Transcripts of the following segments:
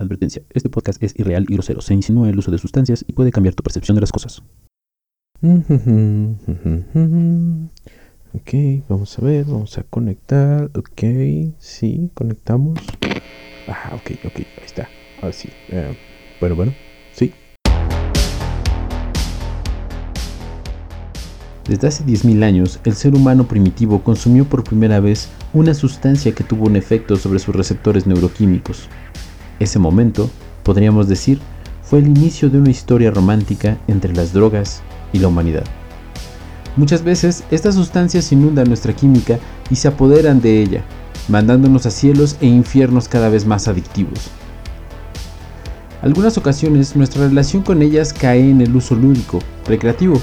Advertencia, este podcast es irreal y grosero, se insinúa el uso de sustancias y puede cambiar tu percepción de las cosas. Ok, vamos a ver, vamos a conectar. Ok, sí, conectamos. Ah, ok, ok, ahí está. Ahora sí. Eh, bueno, bueno, sí. Desde hace 10.000 años, el ser humano primitivo consumió por primera vez una sustancia que tuvo un efecto sobre sus receptores neuroquímicos. Ese momento, podríamos decir, fue el inicio de una historia romántica entre las drogas y la humanidad. Muchas veces estas sustancias inundan nuestra química y se apoderan de ella, mandándonos a cielos e infiernos cada vez más adictivos. Algunas ocasiones nuestra relación con ellas cae en el uso lúdico, recreativo.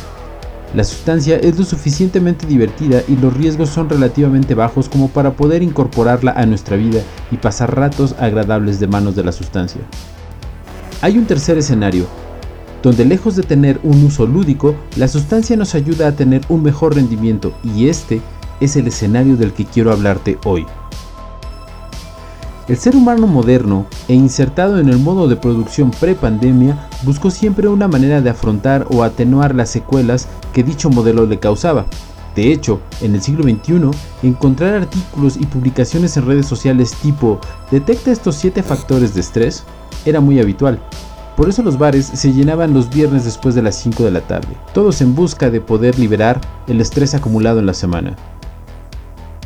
La sustancia es lo suficientemente divertida y los riesgos son relativamente bajos como para poder incorporarla a nuestra vida y pasar ratos agradables de manos de la sustancia. Hay un tercer escenario, donde lejos de tener un uso lúdico, la sustancia nos ayuda a tener un mejor rendimiento y este es el escenario del que quiero hablarte hoy. El ser humano moderno e insertado en el modo de producción pre-pandemia buscó siempre una manera de afrontar o atenuar las secuelas que dicho modelo le causaba. De hecho, en el siglo XXI, encontrar artículos y publicaciones en redes sociales tipo detecta estos 7 factores de estrés era muy habitual, por eso los bares se llenaban los viernes después de las 5 de la tarde, todos en busca de poder liberar el estrés acumulado en la semana.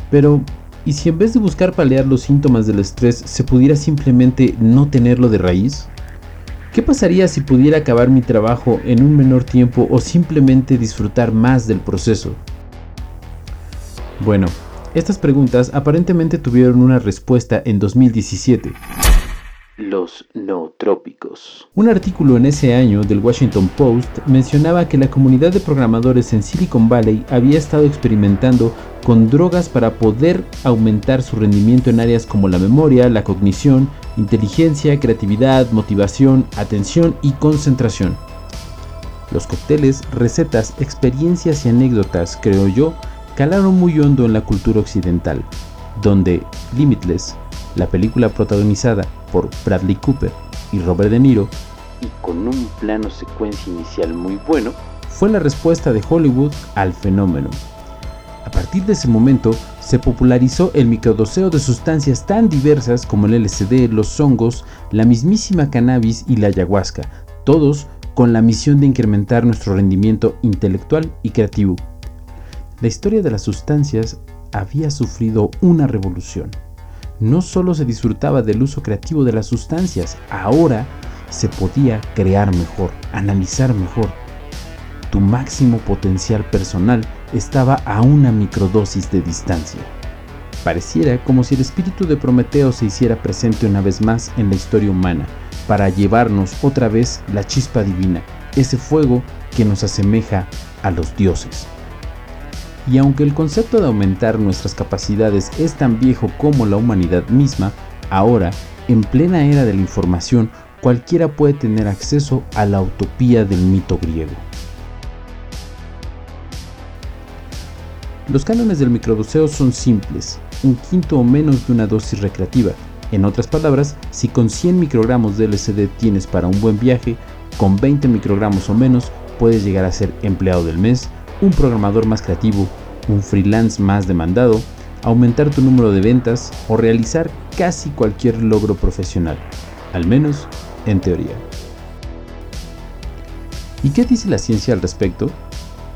Pero, ¿y si en vez de buscar paliar los síntomas del estrés se pudiera simplemente no tenerlo de raíz? ¿Qué pasaría si pudiera acabar mi trabajo en un menor tiempo o simplemente disfrutar más del proceso? Bueno, estas preguntas aparentemente tuvieron una respuesta en 2017 los nootrópicos. Un artículo en ese año del Washington Post mencionaba que la comunidad de programadores en Silicon Valley había estado experimentando con drogas para poder aumentar su rendimiento en áreas como la memoria, la cognición, inteligencia, creatividad, motivación, atención y concentración. Los cócteles, recetas, experiencias y anécdotas, creo yo, calaron muy hondo en la cultura occidental, donde Limitless, la película protagonizada por Bradley Cooper y Robert De Niro, y con un plano secuencia inicial muy bueno, fue la respuesta de Hollywood al fenómeno. A partir de ese momento, se popularizó el microdoseo de sustancias tan diversas como el LSD, los hongos, la mismísima cannabis y la ayahuasca, todos con la misión de incrementar nuestro rendimiento intelectual y creativo. La historia de las sustancias había sufrido una revolución no solo se disfrutaba del uso creativo de las sustancias, ahora se podía crear mejor, analizar mejor. Tu máximo potencial personal estaba a una microdosis de distancia. Pareciera como si el espíritu de Prometeo se hiciera presente una vez más en la historia humana, para llevarnos otra vez la chispa divina, ese fuego que nos asemeja a los dioses. Y aunque el concepto de aumentar nuestras capacidades es tan viejo como la humanidad misma, ahora, en plena era de la información, cualquiera puede tener acceso a la utopía del mito griego. Los cánones del microdoseo son simples, un quinto o menos de una dosis recreativa. En otras palabras, si con 100 microgramos de LSD tienes para un buen viaje, con 20 microgramos o menos puedes llegar a ser empleado del mes, un programador más creativo, un freelance más demandado, aumentar tu número de ventas o realizar casi cualquier logro profesional, al menos en teoría. ¿Y qué dice la ciencia al respecto?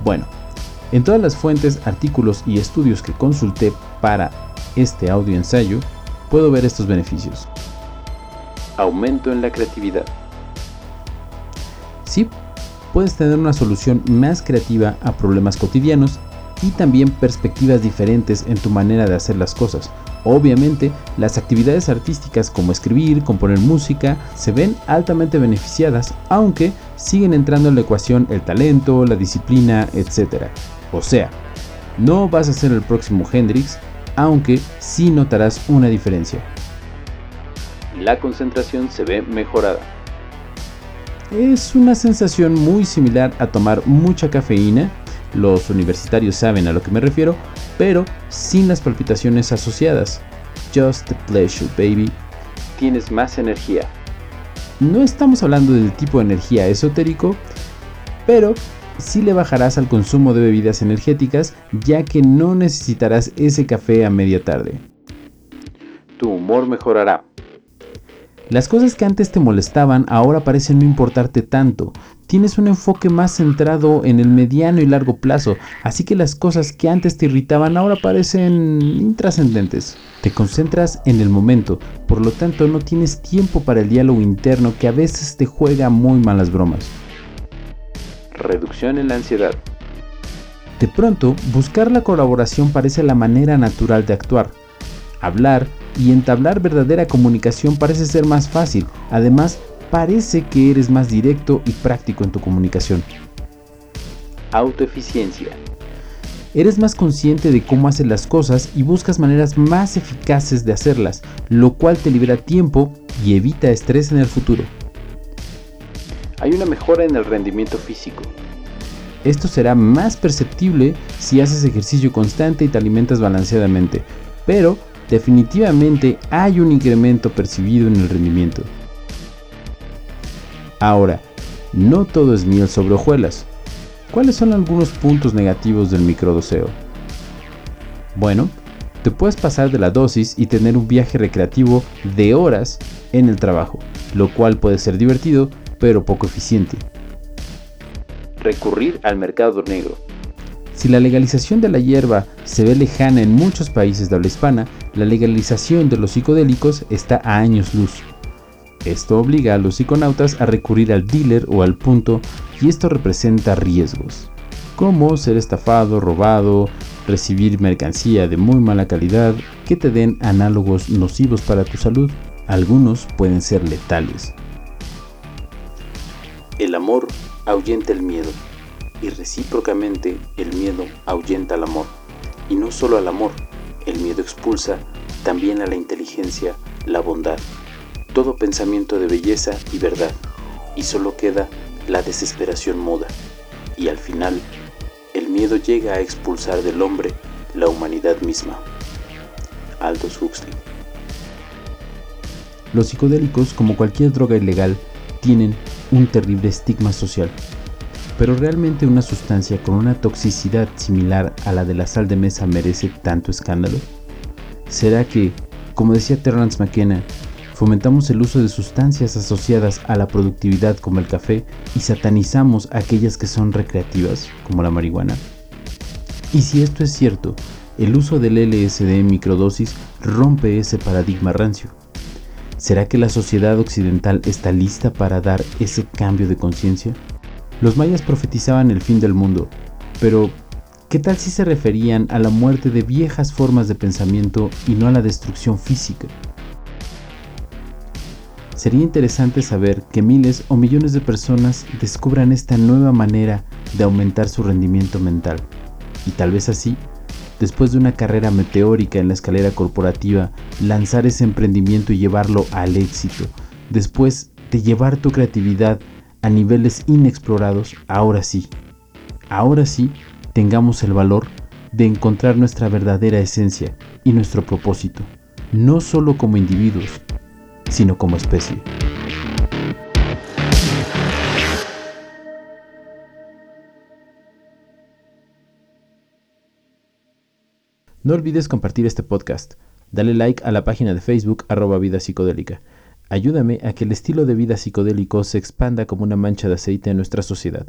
Bueno, en todas las fuentes, artículos y estudios que consulté para este audio ensayo, puedo ver estos beneficios. Aumento en la creatividad. Sí, puedes tener una solución más creativa a problemas cotidianos y también perspectivas diferentes en tu manera de hacer las cosas. Obviamente, las actividades artísticas como escribir, componer música, se ven altamente beneficiadas, aunque siguen entrando en la ecuación el talento, la disciplina, etc. O sea, no vas a ser el próximo Hendrix, aunque sí notarás una diferencia. La concentración se ve mejorada. Es una sensación muy similar a tomar mucha cafeína, los universitarios saben a lo que me refiero, pero sin las palpitaciones asociadas. Just the pleasure, baby. Tienes más energía. No estamos hablando del tipo de energía esotérico, pero sí le bajarás al consumo de bebidas energéticas ya que no necesitarás ese café a media tarde. Tu humor mejorará. Las cosas que antes te molestaban ahora parecen no importarte tanto. Tienes un enfoque más centrado en el mediano y largo plazo, así que las cosas que antes te irritaban ahora parecen intrascendentes. Te concentras en el momento, por lo tanto no tienes tiempo para el diálogo interno que a veces te juega muy malas bromas. Reducción en la ansiedad. De pronto, buscar la colaboración parece la manera natural de actuar. Hablar y entablar verdadera comunicación parece ser más fácil. Además, parece que eres más directo y práctico en tu comunicación. Autoeficiencia. Eres más consciente de cómo haces las cosas y buscas maneras más eficaces de hacerlas, lo cual te libera tiempo y evita estrés en el futuro. Hay una mejora en el rendimiento físico. Esto será más perceptible si haces ejercicio constante y te alimentas balanceadamente, pero definitivamente hay un incremento percibido en el rendimiento. Ahora, no todo es miel sobre hojuelas. ¿Cuáles son algunos puntos negativos del microdoseo? Bueno, te puedes pasar de la dosis y tener un viaje recreativo de horas en el trabajo, lo cual puede ser divertido, pero poco eficiente. Recurrir al mercado negro. Si la legalización de la hierba se ve lejana en muchos países de habla hispana, la legalización de los psicodélicos está a años luz. Esto obliga a los psiconautas a recurrir al dealer o al punto y esto representa riesgos, como ser estafado, robado, recibir mercancía de muy mala calidad que te den análogos nocivos para tu salud. Algunos pueden ser letales. El amor ahuyenta el miedo y recíprocamente el miedo ahuyenta al amor. Y no solo al amor, el miedo expulsa también a la inteligencia, la bondad, todo pensamiento de belleza y verdad, y solo queda la desesperación muda. Y al final, el miedo llega a expulsar del hombre la humanidad misma. Aldous Huxley. Los psicodélicos, como cualquier droga ilegal, tienen un terrible estigma social. Pero realmente una sustancia con una toxicidad similar a la de la sal de mesa merece tanto escándalo? ¿Será que, como decía Terrence McKenna, fomentamos el uso de sustancias asociadas a la productividad como el café y satanizamos aquellas que son recreativas como la marihuana? Y si esto es cierto, el uso del LSD en microdosis rompe ese paradigma rancio. ¿Será que la sociedad occidental está lista para dar ese cambio de conciencia? Los mayas profetizaban el fin del mundo, pero ¿qué tal si se referían a la muerte de viejas formas de pensamiento y no a la destrucción física? Sería interesante saber que miles o millones de personas descubran esta nueva manera de aumentar su rendimiento mental y tal vez así, después de una carrera meteórica en la escalera corporativa, lanzar ese emprendimiento y llevarlo al éxito, después de llevar tu creatividad a niveles inexplorados, ahora sí, ahora sí tengamos el valor de encontrar nuestra verdadera esencia y nuestro propósito, no solo como individuos, sino como especie. No olvides compartir este podcast. Dale like a la página de Facebook arroba vida psicodélica. Ayúdame a que el estilo de vida psicodélico se expanda como una mancha de aceite en nuestra sociedad.